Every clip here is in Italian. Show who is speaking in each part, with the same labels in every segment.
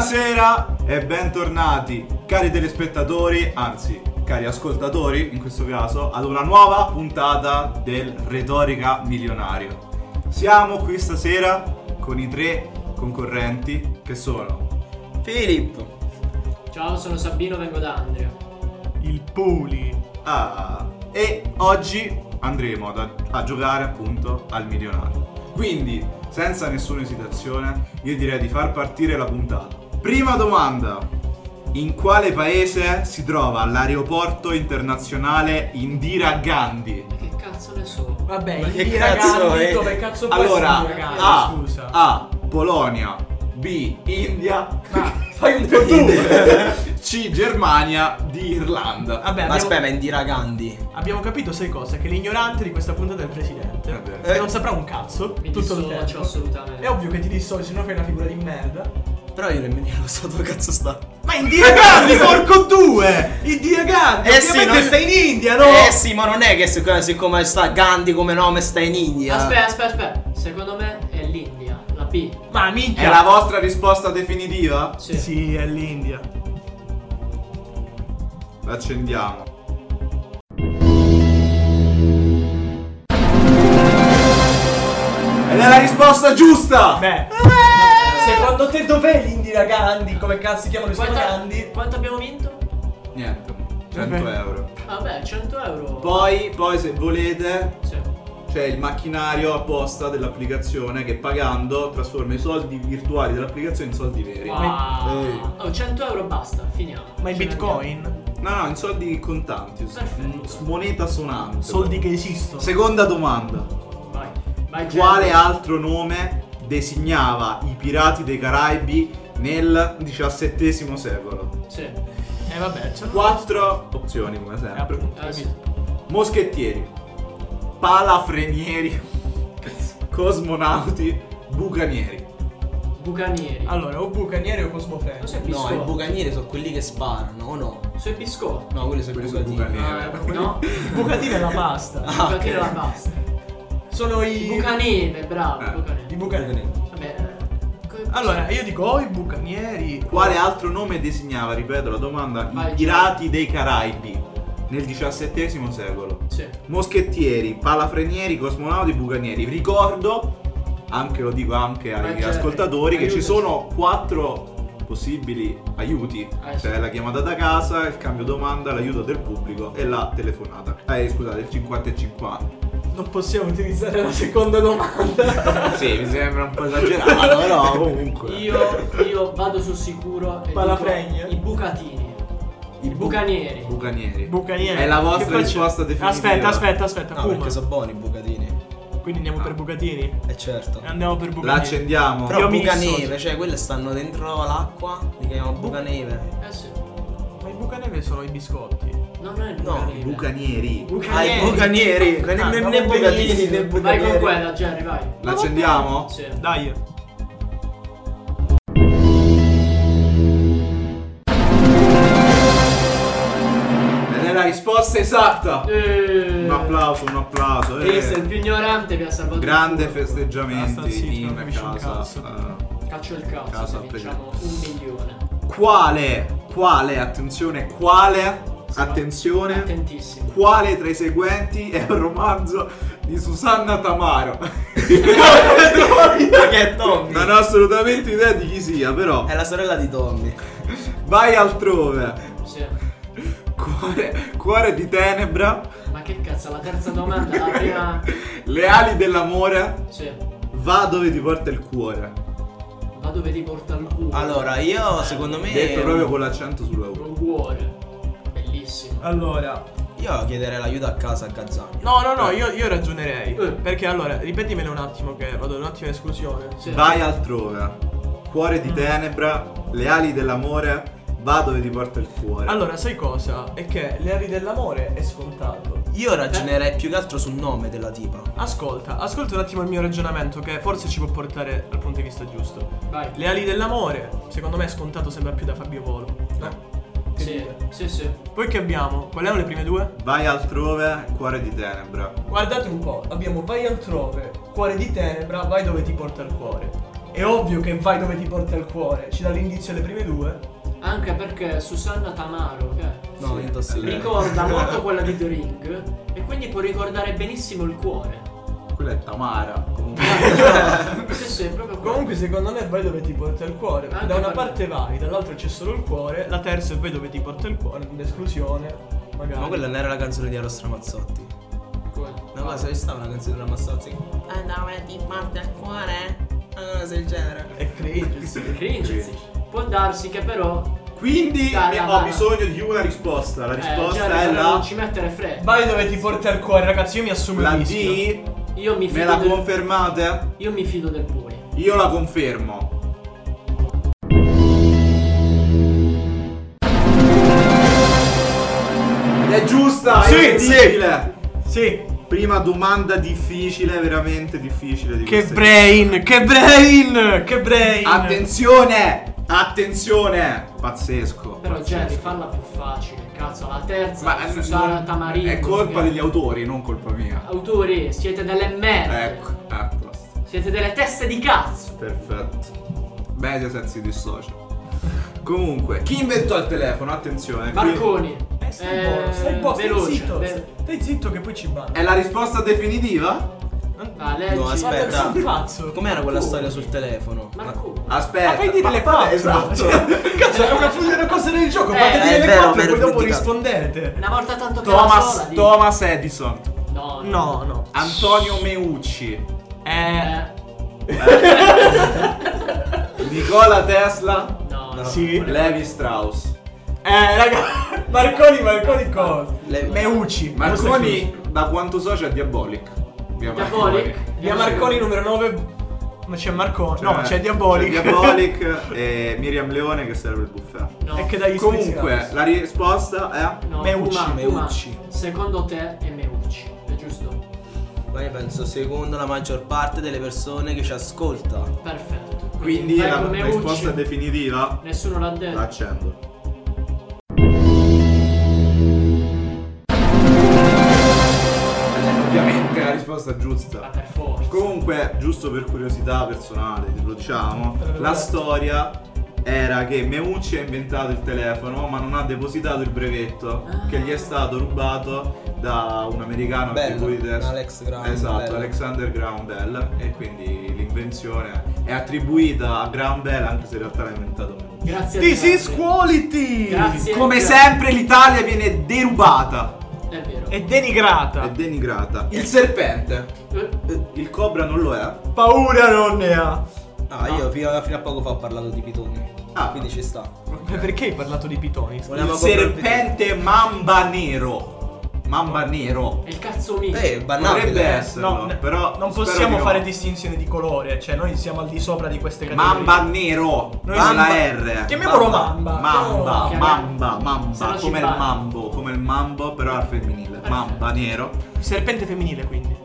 Speaker 1: Buonasera e bentornati, cari telespettatori, anzi, cari ascoltatori in questo caso, ad una nuova puntata del Retorica Milionario. Siamo qui stasera con i tre concorrenti che sono
Speaker 2: Filippo.
Speaker 3: Ciao, sono Sabino, vengo da Andrea.
Speaker 4: Il Puli.
Speaker 1: Ah, e oggi andremo ad- a giocare appunto al milionario. Quindi, senza nessuna esitazione, io direi di far partire la puntata. Prima domanda. In quale paese si trova l'aeroporto internazionale Indira Gandhi?
Speaker 3: Ma che cazzo ne so?
Speaker 4: Vabbè,
Speaker 2: Ma
Speaker 4: i
Speaker 2: che
Speaker 4: ragazzi
Speaker 2: cazzo è?
Speaker 4: dove cazzo può
Speaker 1: Allora,
Speaker 4: essere un ragazzo?
Speaker 1: A,
Speaker 4: scusa.
Speaker 1: A, Polonia, B, India,
Speaker 4: Ma fai un po' tu.
Speaker 1: C, Germania, D, Irlanda.
Speaker 4: Vabbè,
Speaker 2: Ma
Speaker 4: abbiamo,
Speaker 2: aspetta, ma Indira Gandhi.
Speaker 4: abbiamo capito sei cose, che l'ignorante di questa puntata è il presidente.
Speaker 1: Vabbè.
Speaker 4: Che non saprà un cazzo
Speaker 3: Mi
Speaker 4: tutto il
Speaker 3: dissocio
Speaker 4: tempo.
Speaker 3: assolutamente.
Speaker 4: È ovvio che ti dissoci, se no fai una figura di merda.
Speaker 2: Però io nemmeno lo so dove cazzo sta.
Speaker 4: Ma Indira Gandhi, porco due! Indira Gandhi,
Speaker 2: Eh sì,
Speaker 4: ovviamente
Speaker 2: non-
Speaker 4: stai in India, no?
Speaker 2: Eh sì, ma non è che siccome, siccome sta Gandhi come nome sta in India.
Speaker 3: Aspetta, aspetta, aspetta. Secondo me è l'India, la B.
Speaker 4: Ma minchia!
Speaker 1: È la vostra risposta definitiva?
Speaker 3: Sì.
Speaker 4: Sì, è l'India.
Speaker 1: L'accendiamo. Ed è la risposta giusta!
Speaker 4: Beh, te dov'è l'Indira Gandhi? Come cazzo si chiamano i suoi
Speaker 3: Quanto,
Speaker 4: Gandhi?
Speaker 3: quanto abbiamo vinto?
Speaker 1: Niente, 100
Speaker 4: Vabbè.
Speaker 1: euro.
Speaker 3: Vabbè, 100 euro.
Speaker 1: Poi, poi se volete,
Speaker 3: Sì.
Speaker 1: c'è il macchinario apposta dell'applicazione che pagando trasforma i soldi virtuali dell'applicazione in soldi veri.
Speaker 3: Wow.
Speaker 2: Eh.
Speaker 3: Oh, 100 euro basta, finiamo.
Speaker 4: Ma
Speaker 3: Ce ne
Speaker 4: bitcoin?
Speaker 1: No, no, in soldi contanti. s-
Speaker 3: Perfetto.
Speaker 1: s- moneta sonante.
Speaker 4: Soldi che esistono.
Speaker 1: Seconda domanda.
Speaker 3: andiamo. Vai. Vai,
Speaker 1: Quale altro nome designava i pirati dei Caraibi nel XVII secolo?
Speaker 3: Sì.
Speaker 4: Eh vabbè, c'è
Speaker 1: Quattro opzioni come sempre.
Speaker 3: Eh, sì.
Speaker 1: Moschettieri, palafrenieri, cosmonauti, bucanieri.
Speaker 3: Bucanieri.
Speaker 4: Allora, o bucaniere o cosmofreno.
Speaker 3: Cos'è
Speaker 2: No, i bucanieri sono quelli che sparano, o no?
Speaker 3: Sui biscotti.
Speaker 2: No, quelli sono i
Speaker 1: Quelli sono
Speaker 2: bucatini.
Speaker 1: bucanieri.
Speaker 3: Ah, no?
Speaker 4: I bucatini è la pasta.
Speaker 2: Ah,
Speaker 3: Bucatini
Speaker 2: ok.
Speaker 3: la pasta.
Speaker 4: Sono i.
Speaker 3: Bucaneve, bravo.
Speaker 1: Eh.
Speaker 3: Bucaneve.
Speaker 4: I bucanieri.
Speaker 3: Vabbè. eh,
Speaker 4: Allora, io dico o i bucanieri.
Speaker 1: Quale altro nome designava, ripeto la domanda,
Speaker 3: Vai,
Speaker 1: i pirati dei Caraibi nel XVII secolo?
Speaker 3: Sì.
Speaker 1: Moschettieri, palafrenieri, cosmonauti, bucanieri. Ricordo, anche lo dico anche agli
Speaker 3: Jerry,
Speaker 1: ascoltatori, che ci sono quattro possibili aiuti.
Speaker 3: Eh, sì.
Speaker 1: C'è la chiamata da casa, il cambio domanda, l'aiuto del pubblico e la telefonata. Eh, scusate, il 50 e 50.
Speaker 4: Non possiamo utilizzare la seconda domanda.
Speaker 1: sì, mi sembra un po' esagerato, però comunque.
Speaker 3: Io, io vado sul sicuro e
Speaker 4: Palafregna?
Speaker 3: i bucatini.
Speaker 1: I
Speaker 3: I bucanieri.
Speaker 1: Bucanieri.
Speaker 4: bucanieri.
Speaker 1: È la
Speaker 4: Che
Speaker 1: vostra
Speaker 4: faccio?
Speaker 1: risposta definitiva.
Speaker 4: Aspetta, aspetta, aspetta.
Speaker 2: No,
Speaker 4: Puma.
Speaker 2: perché sono buoni i bucatini.
Speaker 4: Quindi andiamo per bucatini.
Speaker 2: Eh certo.
Speaker 4: Andiamo per
Speaker 1: La
Speaker 4: bucanieri.
Speaker 1: accendiamo?
Speaker 2: Però
Speaker 4: Io
Speaker 2: bucaneve, cioè quelle stanno dentro l'acqua, li chiamano bucaneve.
Speaker 3: Eh sì.
Speaker 4: Ma i bucaneve sono i biscotti.
Speaker 3: No, non è il
Speaker 2: No,
Speaker 3: bucaniere.
Speaker 1: Bucanieri.
Speaker 2: Ah, i bucanieri,
Speaker 4: Ah,
Speaker 2: né, né bucatini
Speaker 4: benissimo.
Speaker 2: né
Speaker 3: Vai con
Speaker 2: bucanieri.
Speaker 3: quella, Jerry, vai.
Speaker 1: L'accendiamo?
Speaker 3: Sì.
Speaker 4: Dai.
Speaker 1: Ed è la risposta esatta.
Speaker 3: Eh,
Speaker 1: Un applauso, un applauso. eh.
Speaker 3: Questo è il più ignorante vi ha salvato.
Speaker 1: Grande
Speaker 4: zitto,
Speaker 1: in casa.
Speaker 4: cazzo.
Speaker 1: eh,
Speaker 3: Caccio il cazzo
Speaker 1: Casa
Speaker 3: se vinciamo un milione.
Speaker 1: quale, quale, attenzione, quale, attenzione,
Speaker 3: Attentissimo.
Speaker 1: quale tra i seguenti è un romanzo di Susanna Tamaro?
Speaker 2: Perché è Tommy?
Speaker 1: non ho assolutamente idea di chi sia, però
Speaker 2: È la sorella di Tommy.
Speaker 1: vai altrove.
Speaker 3: Sì.
Speaker 1: Cuore, cuore di tenebra,
Speaker 3: Ma che cazzo, la terza domanda, la prima.
Speaker 1: le ali dell'amore,
Speaker 3: Sì.
Speaker 1: va dove ti porta il cuore.
Speaker 3: Ma dove ti porta il cuore?
Speaker 2: Allora, io secondo me.
Speaker 1: Detto proprio con l'accento sulla U.
Speaker 3: Un cuore.
Speaker 4: Allora.
Speaker 2: Io chiederei l'aiuto a casa a Gazzani.
Speaker 4: No, no, no, io, io ragionerei.
Speaker 3: Eh.
Speaker 4: Perché allora, ripetimelo un attimo che vado un attimo in esclusione.
Speaker 3: Sì.
Speaker 1: Vai altrove. Cuore di tenebra, le ali dell'amore, va dove ti porta il cuore.
Speaker 4: Allora, sai cosa? È che le ali dell'amore è scontato.
Speaker 2: Io ragionerei più che altro sul nome della tipa.
Speaker 4: Ascolta, ascolta un attimo il mio ragionamento che forse ci può portare al punto di vista giusto.
Speaker 3: Vai.
Speaker 4: Le ali dell'amore, secondo me è scontato sembra più da Fabio Volo.
Speaker 3: Sì, sì, sì.
Speaker 4: Poi che abbiamo? Quali erano le prime due?
Speaker 1: Vai altrove, cuore di tenebra.
Speaker 4: Guardate un po', abbiamo vai altrove, cuore di tenebra, vai dove ti porta il cuore. è ovvio che vai dove ti porta il cuore. Ci dà l'indizio alle prime due.
Speaker 3: Anche perché Susanna Tamaro, che
Speaker 2: No,
Speaker 1: Sì,
Speaker 3: ricorda molto quella di The Ring e quindi può ricordare benissimo il cuore.
Speaker 1: Quella è Tamara. Comunque.
Speaker 3: È proprio quello.
Speaker 4: Comunque secondo me vai dove ti porta il cuore.
Speaker 3: Anche
Speaker 4: da una parte vai, dall'altra c'è solo il cuore, la terza è vai dove ti porta il cuore, un'esclusione, magari.
Speaker 2: Ma quella non era la canzone di Eros Ramazzotti.
Speaker 3: Quello.
Speaker 2: No, ma se stava una canzone di Ramazzotti. Ah, dove ti porta il cuore? Una cosa del genere.
Speaker 4: È cringe, sì.
Speaker 3: Cringe, sì. Può darsi che però
Speaker 1: Quindi
Speaker 3: Dai,
Speaker 1: ne-
Speaker 3: dai,
Speaker 1: ho
Speaker 3: dai.
Speaker 1: bisogno di una risposta. La
Speaker 3: eh,
Speaker 1: risposta
Speaker 3: già,
Speaker 1: è la,
Speaker 3: non ci mettere fretta.
Speaker 4: Vai dove ti porta il cuore, ragazzi, io mi assumo
Speaker 1: la
Speaker 4: il rischio.
Speaker 1: D.
Speaker 3: Io mi
Speaker 1: Me
Speaker 3: fido
Speaker 1: la
Speaker 3: del
Speaker 1: confermate?
Speaker 3: Io mi fido del Puri.
Speaker 1: Io la confermo. Ed è giusta,
Speaker 4: Sì,
Speaker 1: è incredibile.
Speaker 4: Sì.
Speaker 1: Prima domanda difficile, veramente difficile di
Speaker 4: Che brain, che brain, che brain.
Speaker 1: Attenzione! Attenzione! Pazzesco.
Speaker 3: Però
Speaker 1: pazzesco.
Speaker 3: Jerry, falla più facile. Cazzo, la terza
Speaker 1: Ma eh,
Speaker 3: Susana Tamarino.
Speaker 1: È colpa degli autori, non colpa mia.
Speaker 3: Autori, siete delle merde.
Speaker 1: Ecco, posto.
Speaker 3: Siete delle teste di cazzo.
Speaker 1: Perfetto. Mediaset si dissocia. Comunque, chi inventò il telefono? Attenzione. qui-
Speaker 3: Marconi.
Speaker 4: Eh, stai buono, stai buono, stai
Speaker 3: veloce.
Speaker 4: zitto.
Speaker 3: ve-
Speaker 4: Stai zitto che poi ci vanno.
Speaker 1: È la risposta definitiva?
Speaker 3: Ah, leggi.
Speaker 2: No, aspetta.
Speaker 4: Ma un cazzo.
Speaker 2: Com'era quella storia sul telefono?
Speaker 3: Marconi.
Speaker 1: Aspetta.
Speaker 4: Ma fai dire
Speaker 1: ma-
Speaker 4: le quattro.
Speaker 1: Esatto.
Speaker 4: Cazzo, è una, una cosa del gioco.
Speaker 3: Eh,
Speaker 4: Fate dire le
Speaker 2: vero,
Speaker 4: quattro
Speaker 2: mi
Speaker 4: e poi dopo rispondete.
Speaker 3: Una volta tanto che
Speaker 1: Thomas,
Speaker 3: sola,
Speaker 1: Thomas Edison.
Speaker 3: No,
Speaker 4: No, no.
Speaker 1: Antonio Meucci.
Speaker 4: Eh.
Speaker 3: Eh,
Speaker 1: Nicola Tesla.
Speaker 3: no, no.
Speaker 4: Sì.
Speaker 1: Levi Strauss.
Speaker 4: Eh, raga. Marconi, Marconi cosa?
Speaker 2: Le-
Speaker 4: Meucci.
Speaker 1: Marconi, da quanto so c'è Diabolic. Via
Speaker 3: Diabolic?
Speaker 4: Via Marconi numero 9. Ma c'è Marconi.
Speaker 1: Cioè,
Speaker 4: no, c'è Diabolic.
Speaker 1: C'è Diabolic e Miriam Leone che serve il buffet.
Speaker 3: No.
Speaker 4: E che dagli
Speaker 1: Comunque, la risposta è
Speaker 3: No,
Speaker 4: Meucci,
Speaker 3: Puma,
Speaker 2: Meucci.
Speaker 3: Secondo te è Meucci, è giusto?
Speaker 2: Ma io penso secondo la maggior parte delle persone che ci ascolta.
Speaker 3: Perfetto.
Speaker 1: quindi
Speaker 3: vai
Speaker 1: la
Speaker 3: Meucci.
Speaker 1: risposta definitiva.
Speaker 3: Nessuno l'ha detto.
Speaker 1: La risposta giusta.
Speaker 3: Ma per forza.
Speaker 1: Comunque, giusto per curiosità personale, lo diciamo, la storia era che Meucci ha inventato il telefono, ma non ha depositato il brevetto
Speaker 3: Ah.
Speaker 1: che gli è stato rubato da un americano
Speaker 2: Bell,
Speaker 1: anche lui di.
Speaker 2: Alex Graham
Speaker 1: Esatto,
Speaker 2: Bell.
Speaker 1: Alexander Graham Bell e quindi l'invenzione è attribuita a Graham Bell anche se in realtà l'ha inventato Meucci.
Speaker 3: Grazie a
Speaker 4: This
Speaker 3: te.
Speaker 4: is quality.
Speaker 3: Grazie.
Speaker 1: Come
Speaker 3: Grazie.
Speaker 1: sempre l'Italia viene derubata
Speaker 3: È vero.
Speaker 4: E denigrata.
Speaker 1: e denigrata. Il serpente,
Speaker 3: Eh,
Speaker 1: il cobra non lo è.
Speaker 4: Paura non ne ha.
Speaker 2: Ah, io fino a, fino a poco fa ho parlato di pitoni.
Speaker 1: Ah.
Speaker 2: Quindi ci sta.
Speaker 4: Ma perché hai parlato di pitoni?
Speaker 2: Volevamo
Speaker 1: il serpente mamba nero. Mamba nero.
Speaker 3: È il cazzo mio.
Speaker 2: Eh, bannabile.
Speaker 1: Potrebbe
Speaker 2: eh.
Speaker 1: esserlo,
Speaker 4: No, ne-
Speaker 1: però
Speaker 4: non possiamo
Speaker 1: no.
Speaker 4: fare distinzione di colore, cioè noi siamo al di sopra di queste categorie.
Speaker 1: Mamba nero.
Speaker 4: Noi
Speaker 1: con
Speaker 4: siamo-
Speaker 1: la R.
Speaker 4: Chiamiamolo Mamba.
Speaker 1: Mamba, mamba, mamba,
Speaker 3: no ci
Speaker 1: come il mambo, come il mambo, però al femminile.
Speaker 3: Perfetto.
Speaker 1: Mamba nero.
Speaker 4: Serpente femminile quindi.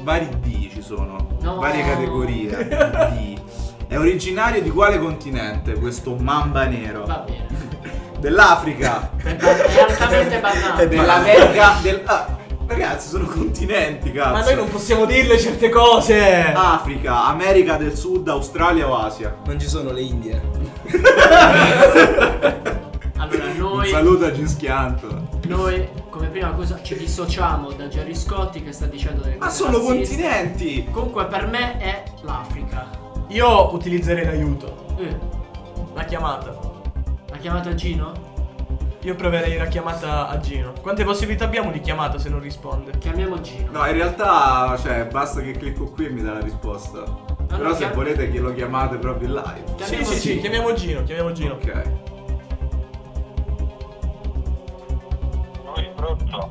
Speaker 1: Vari D ci sono.
Speaker 3: No.
Speaker 1: Varie categorie. D. È originario di quale continente questo mamba nero?
Speaker 3: Va bene.
Speaker 1: Dell'Africa.
Speaker 3: È, ba- è altamente banale.
Speaker 1: Dell'America del. Ah, ragazzi, sono continenti, cazzo.
Speaker 4: Ma noi non possiamo dirle certe cose.
Speaker 1: Africa, America del Sud, Australia o Asia?
Speaker 2: Non ci sono le Indie.
Speaker 3: Allora,
Speaker 1: Un
Speaker 3: noi,
Speaker 1: saluto a Gischianto.
Speaker 3: noi, come prima cosa, ci dissociamo da Gerry Scotti che sta dicendo delle
Speaker 1: Ma
Speaker 3: cose
Speaker 1: sono
Speaker 3: razziste.
Speaker 1: continenti!
Speaker 3: Comunque, per me è l'Africa.
Speaker 4: Io utilizzerei l'aiuto.
Speaker 3: Eh,
Speaker 4: La chiamata.
Speaker 3: ha chiamato Gino?
Speaker 4: Io proverei la chiamata a Gino. Quante possibilità abbiamo di chiamata se non risponde?
Speaker 3: Chiamiamo Gino.
Speaker 1: No, in realtà, cioè, basta che clicco qui e mi dà la risposta. Però se
Speaker 3: chiam-
Speaker 1: volete che lo chiamate proprio in live.
Speaker 4: Sì,
Speaker 3: Chiamiamo
Speaker 4: sì, sì,
Speaker 3: Gino.
Speaker 4: chiamiamo Gino, chiamiamo Gino.
Speaker 1: Ok.
Speaker 5: Pronto?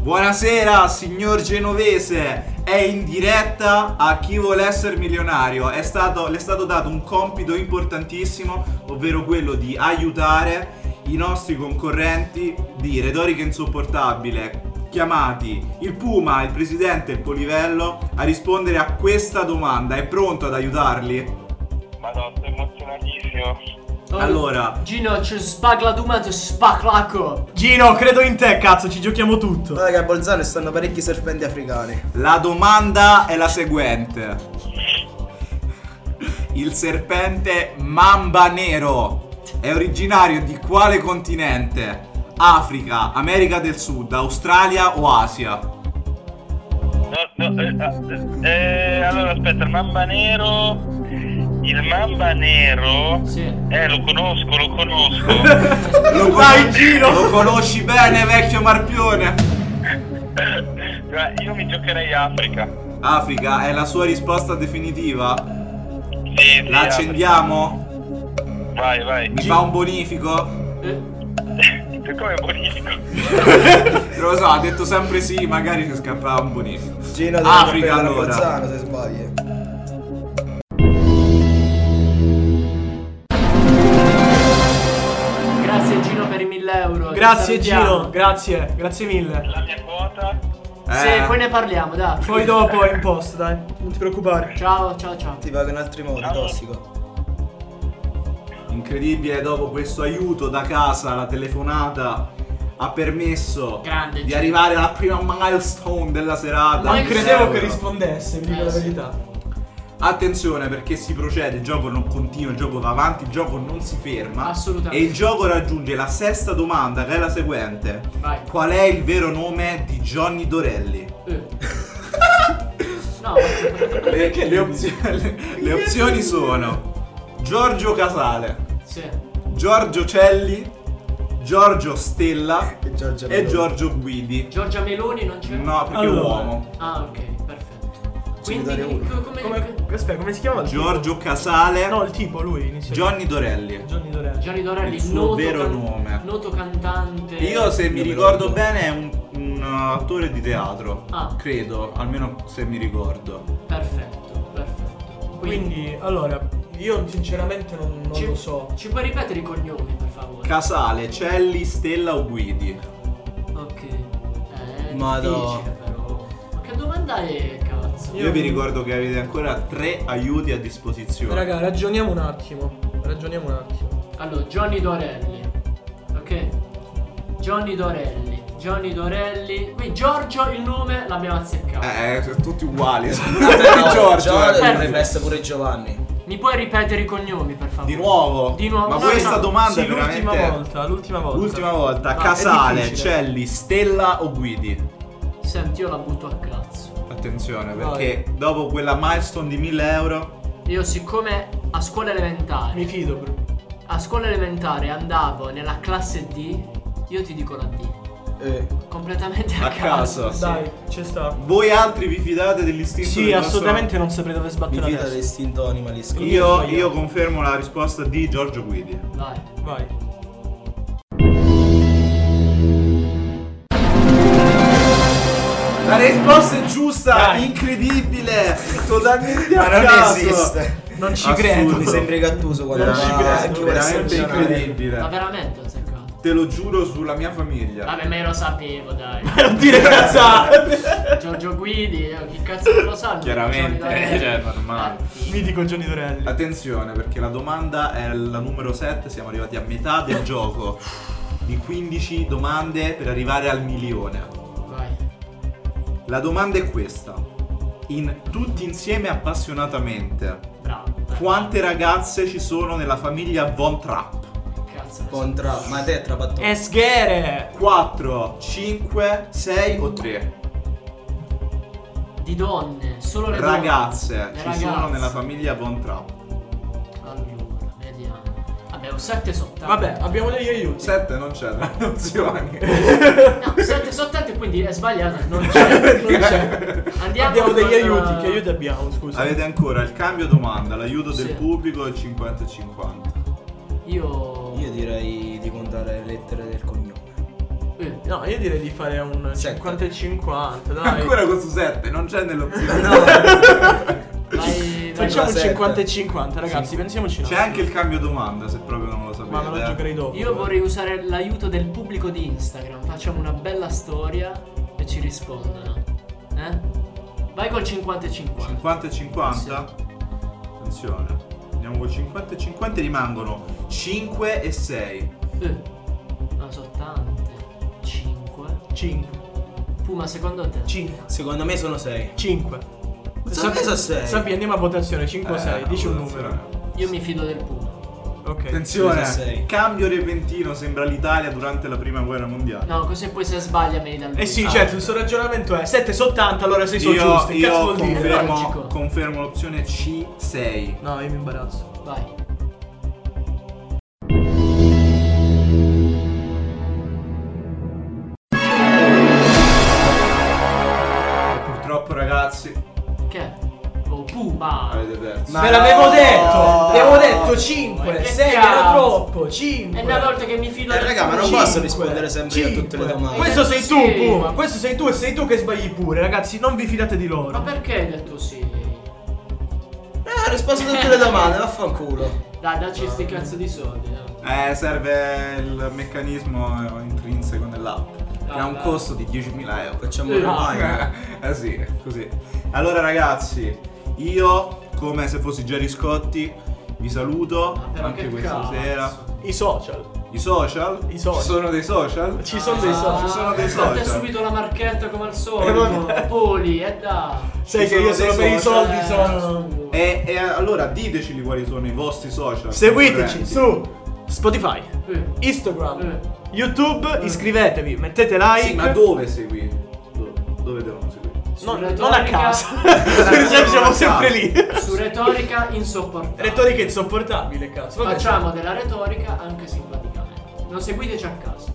Speaker 1: Buonasera, signor Genovese. È in diretta a chi vuole essere milionario. È stato, le è stato dato un compito importantissimo, ovvero quello di aiutare i nostri concorrenti di retorica insopportabile, chiamati il Puma, il presidente e il Polivello, a rispondere a questa domanda. È pronto ad aiutarli?
Speaker 5: Madonna, emozionatissimo.
Speaker 1: Allora.
Speaker 3: Gino, ci spagla dumento, spaclaco.
Speaker 4: Gino, credo in te, cazzo, ci giochiamo tutto.
Speaker 2: Guarda che a Bolzano stanno parecchi serpenti africani.
Speaker 1: La domanda è la seguente. il serpente mamba nero è originario di quale continente? Africa, America del Sud, Australia o Asia?
Speaker 5: No, no, eh, eh, eh, allora aspetta, il mamba nero. Il mamba nero.
Speaker 3: Sì.
Speaker 5: Eh, lo conosco, lo conosco.
Speaker 1: Lo, conosci, lo conosci bene, vecchio marpione?
Speaker 5: Guarda, Io mi giocherei Africa.
Speaker 1: Africa è la sua risposta definitiva?
Speaker 5: Sì, sì,
Speaker 1: La accendiamo?
Speaker 5: Vai, vai.
Speaker 1: Mi fa un bonifico?
Speaker 3: Eh,
Speaker 5: Come bonifico?
Speaker 1: Non lo so, ha detto sempre sì, magari si scappava un bonifico.
Speaker 6: Gino
Speaker 1: Africa, allora.
Speaker 6: Bolzano se sbagli.
Speaker 3: Grazie salutiamo.
Speaker 4: Gino, grazie, grazie mille.
Speaker 5: La mia quota?
Speaker 3: Sì,
Speaker 1: Eh,
Speaker 3: poi ne parliamo, dai.
Speaker 4: Poi dopo in post, dai, non ti preoccupare.
Speaker 3: Ciao, ciao, ciao.
Speaker 6: Ti paga in altri modi,
Speaker 5: Ciao.
Speaker 6: tossico.
Speaker 1: Incredibile, dopo questo aiuto da casa, la telefonata ha permesso
Speaker 3: Grande,
Speaker 1: di arrivare alla prima milestone della serata.
Speaker 3: Non
Speaker 4: credevo che rispondesse, vi dico
Speaker 3: Eh,
Speaker 4: la
Speaker 3: sì.
Speaker 1: Attenzione perché si procede, il gioco non continua, il gioco va avanti, il gioco non si ferma.
Speaker 3: Assolutamente.
Speaker 1: E il gioco raggiunge la sesta domanda, che è la seguente.
Speaker 3: Vai.
Speaker 1: Qual è il vero nome di Johnny Dorelli?
Speaker 3: Eh. No,
Speaker 1: Le, le opzi- le- le opzioni sono Giorgio Casale,
Speaker 3: sì.
Speaker 1: Giorgio Celli, Giorgio Stella
Speaker 6: E
Speaker 1: e. Giorgio Guidi.
Speaker 3: Giorgia Meloni non c'è?
Speaker 1: No, perché è
Speaker 4: Allora.
Speaker 1: uomo.
Speaker 3: Ah, ok, Quindi come,
Speaker 4: Come, aspetta, come si chiama?
Speaker 1: Giorgio Casale,
Speaker 4: No, il tipo, lui inizia.
Speaker 1: Johnny Dorelli.
Speaker 4: Johnny Dorelli.
Speaker 3: Gianni Dorelli,
Speaker 1: Il suo
Speaker 3: noto,
Speaker 1: vero nome.
Speaker 3: noto cantante.
Speaker 1: Io se mi ricordo bene è un, un, uh, attore di teatro.
Speaker 3: Ah.
Speaker 1: Credo, almeno se mi ricordo.
Speaker 3: Perfetto, perfetto.
Speaker 4: Quindi, allora, io sinceramente non, non
Speaker 3: ci,
Speaker 4: lo so.
Speaker 3: Ci puoi ripetere i cognomi, per favore?
Speaker 1: Casale, Celli, Stella o Guidi?
Speaker 3: ok. Eh, difficile però. Ma che domanda è, cazzo?
Speaker 1: Io, vi ricordo che avete ancora tre aiuti a disposizione.
Speaker 4: Raga, ragioniamo un attimo. Ragioniamo un attimo.
Speaker 3: Allora, Johnny Dorelli. Ok? Johnny Dorelli. Johnny Dorelli. Qui Giorgio il nome l'abbiamo azzeccato.
Speaker 1: Eh, sono tutti uguali.
Speaker 6: No,
Speaker 1: Giorgio.
Speaker 6: Giorgio
Speaker 1: eh.
Speaker 6: dovrebbe essere pure Giovanni.
Speaker 3: Mi puoi ripetere i cognomi, per favore?
Speaker 1: Di nuovo?
Speaker 3: Di nuovo.
Speaker 1: Ma
Speaker 3: No,
Speaker 1: questa
Speaker 3: no.
Speaker 1: domanda
Speaker 4: Sì,
Speaker 1: è
Speaker 4: l'ultima
Speaker 1: veramente...
Speaker 4: volta, l'ultima volta.
Speaker 1: L'ultima volta.
Speaker 3: Ah, è
Speaker 1: Casale,
Speaker 4: difficile.
Speaker 1: Celli, Stella o Guidi?
Speaker 3: Senti, io la butto a cazzo.
Speaker 1: Attenzione,
Speaker 4: Vai.
Speaker 1: perché dopo quella milestone di 1000 euro...
Speaker 3: Io siccome a scuola elementare
Speaker 4: Mi fido, bro.
Speaker 3: A scuola elementare andavo nella classe D Io ti dico la D
Speaker 6: Eh,
Speaker 3: Completamente a,
Speaker 1: A caso.
Speaker 3: sì.
Speaker 4: Dai, ci sta.
Speaker 1: Voi altri vi fidate dell'istinto
Speaker 4: Sì, assolutamente non saprei dove sbattere la
Speaker 6: fida
Speaker 4: testa.
Speaker 6: dell'istinto animalesco.
Speaker 4: Io-
Speaker 1: io confermo la risposta di Giorgio Guidi.
Speaker 3: Vai
Speaker 4: Vai.
Speaker 1: Risposta è giusta,
Speaker 4: Dai.
Speaker 1: incredibile, totalmente
Speaker 6: Ma
Speaker 1: a
Speaker 6: non
Speaker 1: caso.
Speaker 6: esiste.
Speaker 4: Non ci
Speaker 1: Assurdo.
Speaker 4: credo.
Speaker 6: Mi sembri Gattuso quando
Speaker 4: Non ci credo,
Speaker 1: veramente
Speaker 6: giornale.
Speaker 1: incredibile.
Speaker 3: Ma veramente ho azzeccato
Speaker 1: Te lo giuro sulla mia famiglia.
Speaker 3: Vabbè ma io lo sapevo dai
Speaker 4: Non dire cazzate.
Speaker 3: Giorgio Guidi eh, Chi cazzo non lo sa
Speaker 1: Chiaramente, cioè, normale.
Speaker 3: Ah.
Speaker 4: Mitico Johnny Dorelli.
Speaker 1: Attenzione perché la domanda è la numero 7, siamo arrivati a metà del gioco. Di 15 domande per arrivare al milione. La domanda è questa. In tutti insieme appassionatamente,
Speaker 3: Bravo
Speaker 1: quante ragazze ci sono nella famiglia Von Trapp?
Speaker 6: Contra, ma te è trapattone.
Speaker 4: Esghere.
Speaker 1: 4, 5, 6 o 3?
Speaker 3: Di donne Solo le donne.
Speaker 1: Ragazze
Speaker 3: Le
Speaker 1: ci
Speaker 3: ragazze.
Speaker 1: sono nella famiglia Von Trapp.
Speaker 3: Un 7 sottante
Speaker 4: Vabbè, abbiamo degli aiuti.
Speaker 1: 7 non c'è le opzioni.
Speaker 3: No 7 sottante quindi è sbagliato Non c'è
Speaker 4: Non c'è.
Speaker 3: Andiamo
Speaker 4: abbiamo degli
Speaker 3: con,
Speaker 4: aiuti.
Speaker 3: eh,
Speaker 4: Che aiuti abbiamo, scusa?
Speaker 1: Avete ancora il cambio domanda, l'aiuto del
Speaker 3: Sì.
Speaker 1: pubblico il 50 e 50.
Speaker 3: Io
Speaker 6: Io direi di contare le lettere del cognome.
Speaker 3: Eh,
Speaker 4: No, io direi di fare un
Speaker 6: Sette.
Speaker 4: 50 e 50, dai.
Speaker 1: Ancora questo 7, non c'è nell'opzione.
Speaker 3: Vai, vai
Speaker 4: Facciamo un
Speaker 6: sette.
Speaker 4: 50 e 50, ragazzi, pensiamoci un
Speaker 1: C'è anche il cambio domanda se proprio non lo sapete.
Speaker 4: Ma me lo giocherei dopo.
Speaker 3: Io vorrei usare l'aiuto del pubblico di Instagram. Facciamo una bella storia e ci rispondono. Eh? Vai col 50 e 50.
Speaker 1: 50 e 50? Attenzione. Andiamo col 50 e 50 rimangono 5 e 6.
Speaker 3: Eh, ma sono tante. 5.
Speaker 4: 5.
Speaker 3: Puma, secondo te?
Speaker 4: 5.
Speaker 6: Secondo me sono 6.
Speaker 4: 5.
Speaker 6: Sono preso a 6.
Speaker 4: Sabbi, andiamo a votazione. 5 o 6.
Speaker 1: Eh,
Speaker 4: Dici un numero.
Speaker 3: Io mi fido del Puma.
Speaker 4: Ok.
Speaker 1: Attenzione,
Speaker 6: sei.
Speaker 1: cambio repentino sembra l'Italia durante la prima guerra mondiale.
Speaker 3: No, così poi se sbaglia me li dà il
Speaker 4: Eh sì,
Speaker 3: Puma.
Speaker 4: certo, il suo ragionamento è 7 su 80, allora 6 sono
Speaker 1: io
Speaker 4: giusti. Che
Speaker 1: io confermo, confermo l'opzione C6.
Speaker 4: No, io mi imbarazzo.
Speaker 3: Vai.
Speaker 6: Ma
Speaker 4: Ve l'avevo
Speaker 6: no!
Speaker 4: detto!
Speaker 6: No.
Speaker 4: Avevo detto
Speaker 3: Ma
Speaker 4: 5,
Speaker 3: che
Speaker 4: 6 era troppo, 5.
Speaker 3: È una volta che mi fido
Speaker 6: Eh, raga, ma non
Speaker 3: Puma.
Speaker 6: posso rispondere sempre a tutte le domande.
Speaker 4: Questo sei tu,
Speaker 3: Sì.
Speaker 4: Puma. Questo sei tu e sei tu che sbagli pure, ragazzi. Non vi fidate di loro.
Speaker 3: Ma perché hai detto sì?
Speaker 6: Eh, ho risposto a tutte le domande, vaffanculo.
Speaker 3: Dai, dacci sti cazzo di soldi. no?
Speaker 1: Eh, serve il meccanismo intrinseco nell'app. Che ha un
Speaker 3: Dai,
Speaker 1: costo di 10.000 euro.
Speaker 6: Facciamo
Speaker 3: Eh,
Speaker 6: un
Speaker 3: no.
Speaker 6: remind.
Speaker 1: eh sì, così. Allora ragazzi, io come se fossi Gerry Scotti vi saluto
Speaker 3: Ma però
Speaker 1: anche
Speaker 3: che
Speaker 1: questa
Speaker 3: cazzo.
Speaker 1: sera.
Speaker 4: I social.
Speaker 1: I social?
Speaker 4: I social.
Speaker 1: Ci sono dei social?
Speaker 4: Ci sono dei social.
Speaker 1: Ci sono dei
Speaker 3: Fate
Speaker 1: social.
Speaker 3: subito la marchetta come al
Speaker 4: Eh,
Speaker 3: solito. Poli, e da.
Speaker 4: Sai che io
Speaker 1: sono
Speaker 4: per i soldi, sono.
Speaker 1: E, e allora diteci quali sono i vostri social.
Speaker 4: Seguiteci su Spotify,
Speaker 3: Eh.
Speaker 4: Instagram,
Speaker 3: Eh.
Speaker 4: YouTube, iscrivetevi, mettete like.
Speaker 1: Sì, ma dove segui?
Speaker 4: Non, non a casa. Siamo sempre lì.
Speaker 3: Su retorica insopportabile.
Speaker 4: Retorica insopportabile, cazzo. Vabbè,
Speaker 3: Facciamo della retorica anche simpaticamente. Non seguiteci a casa.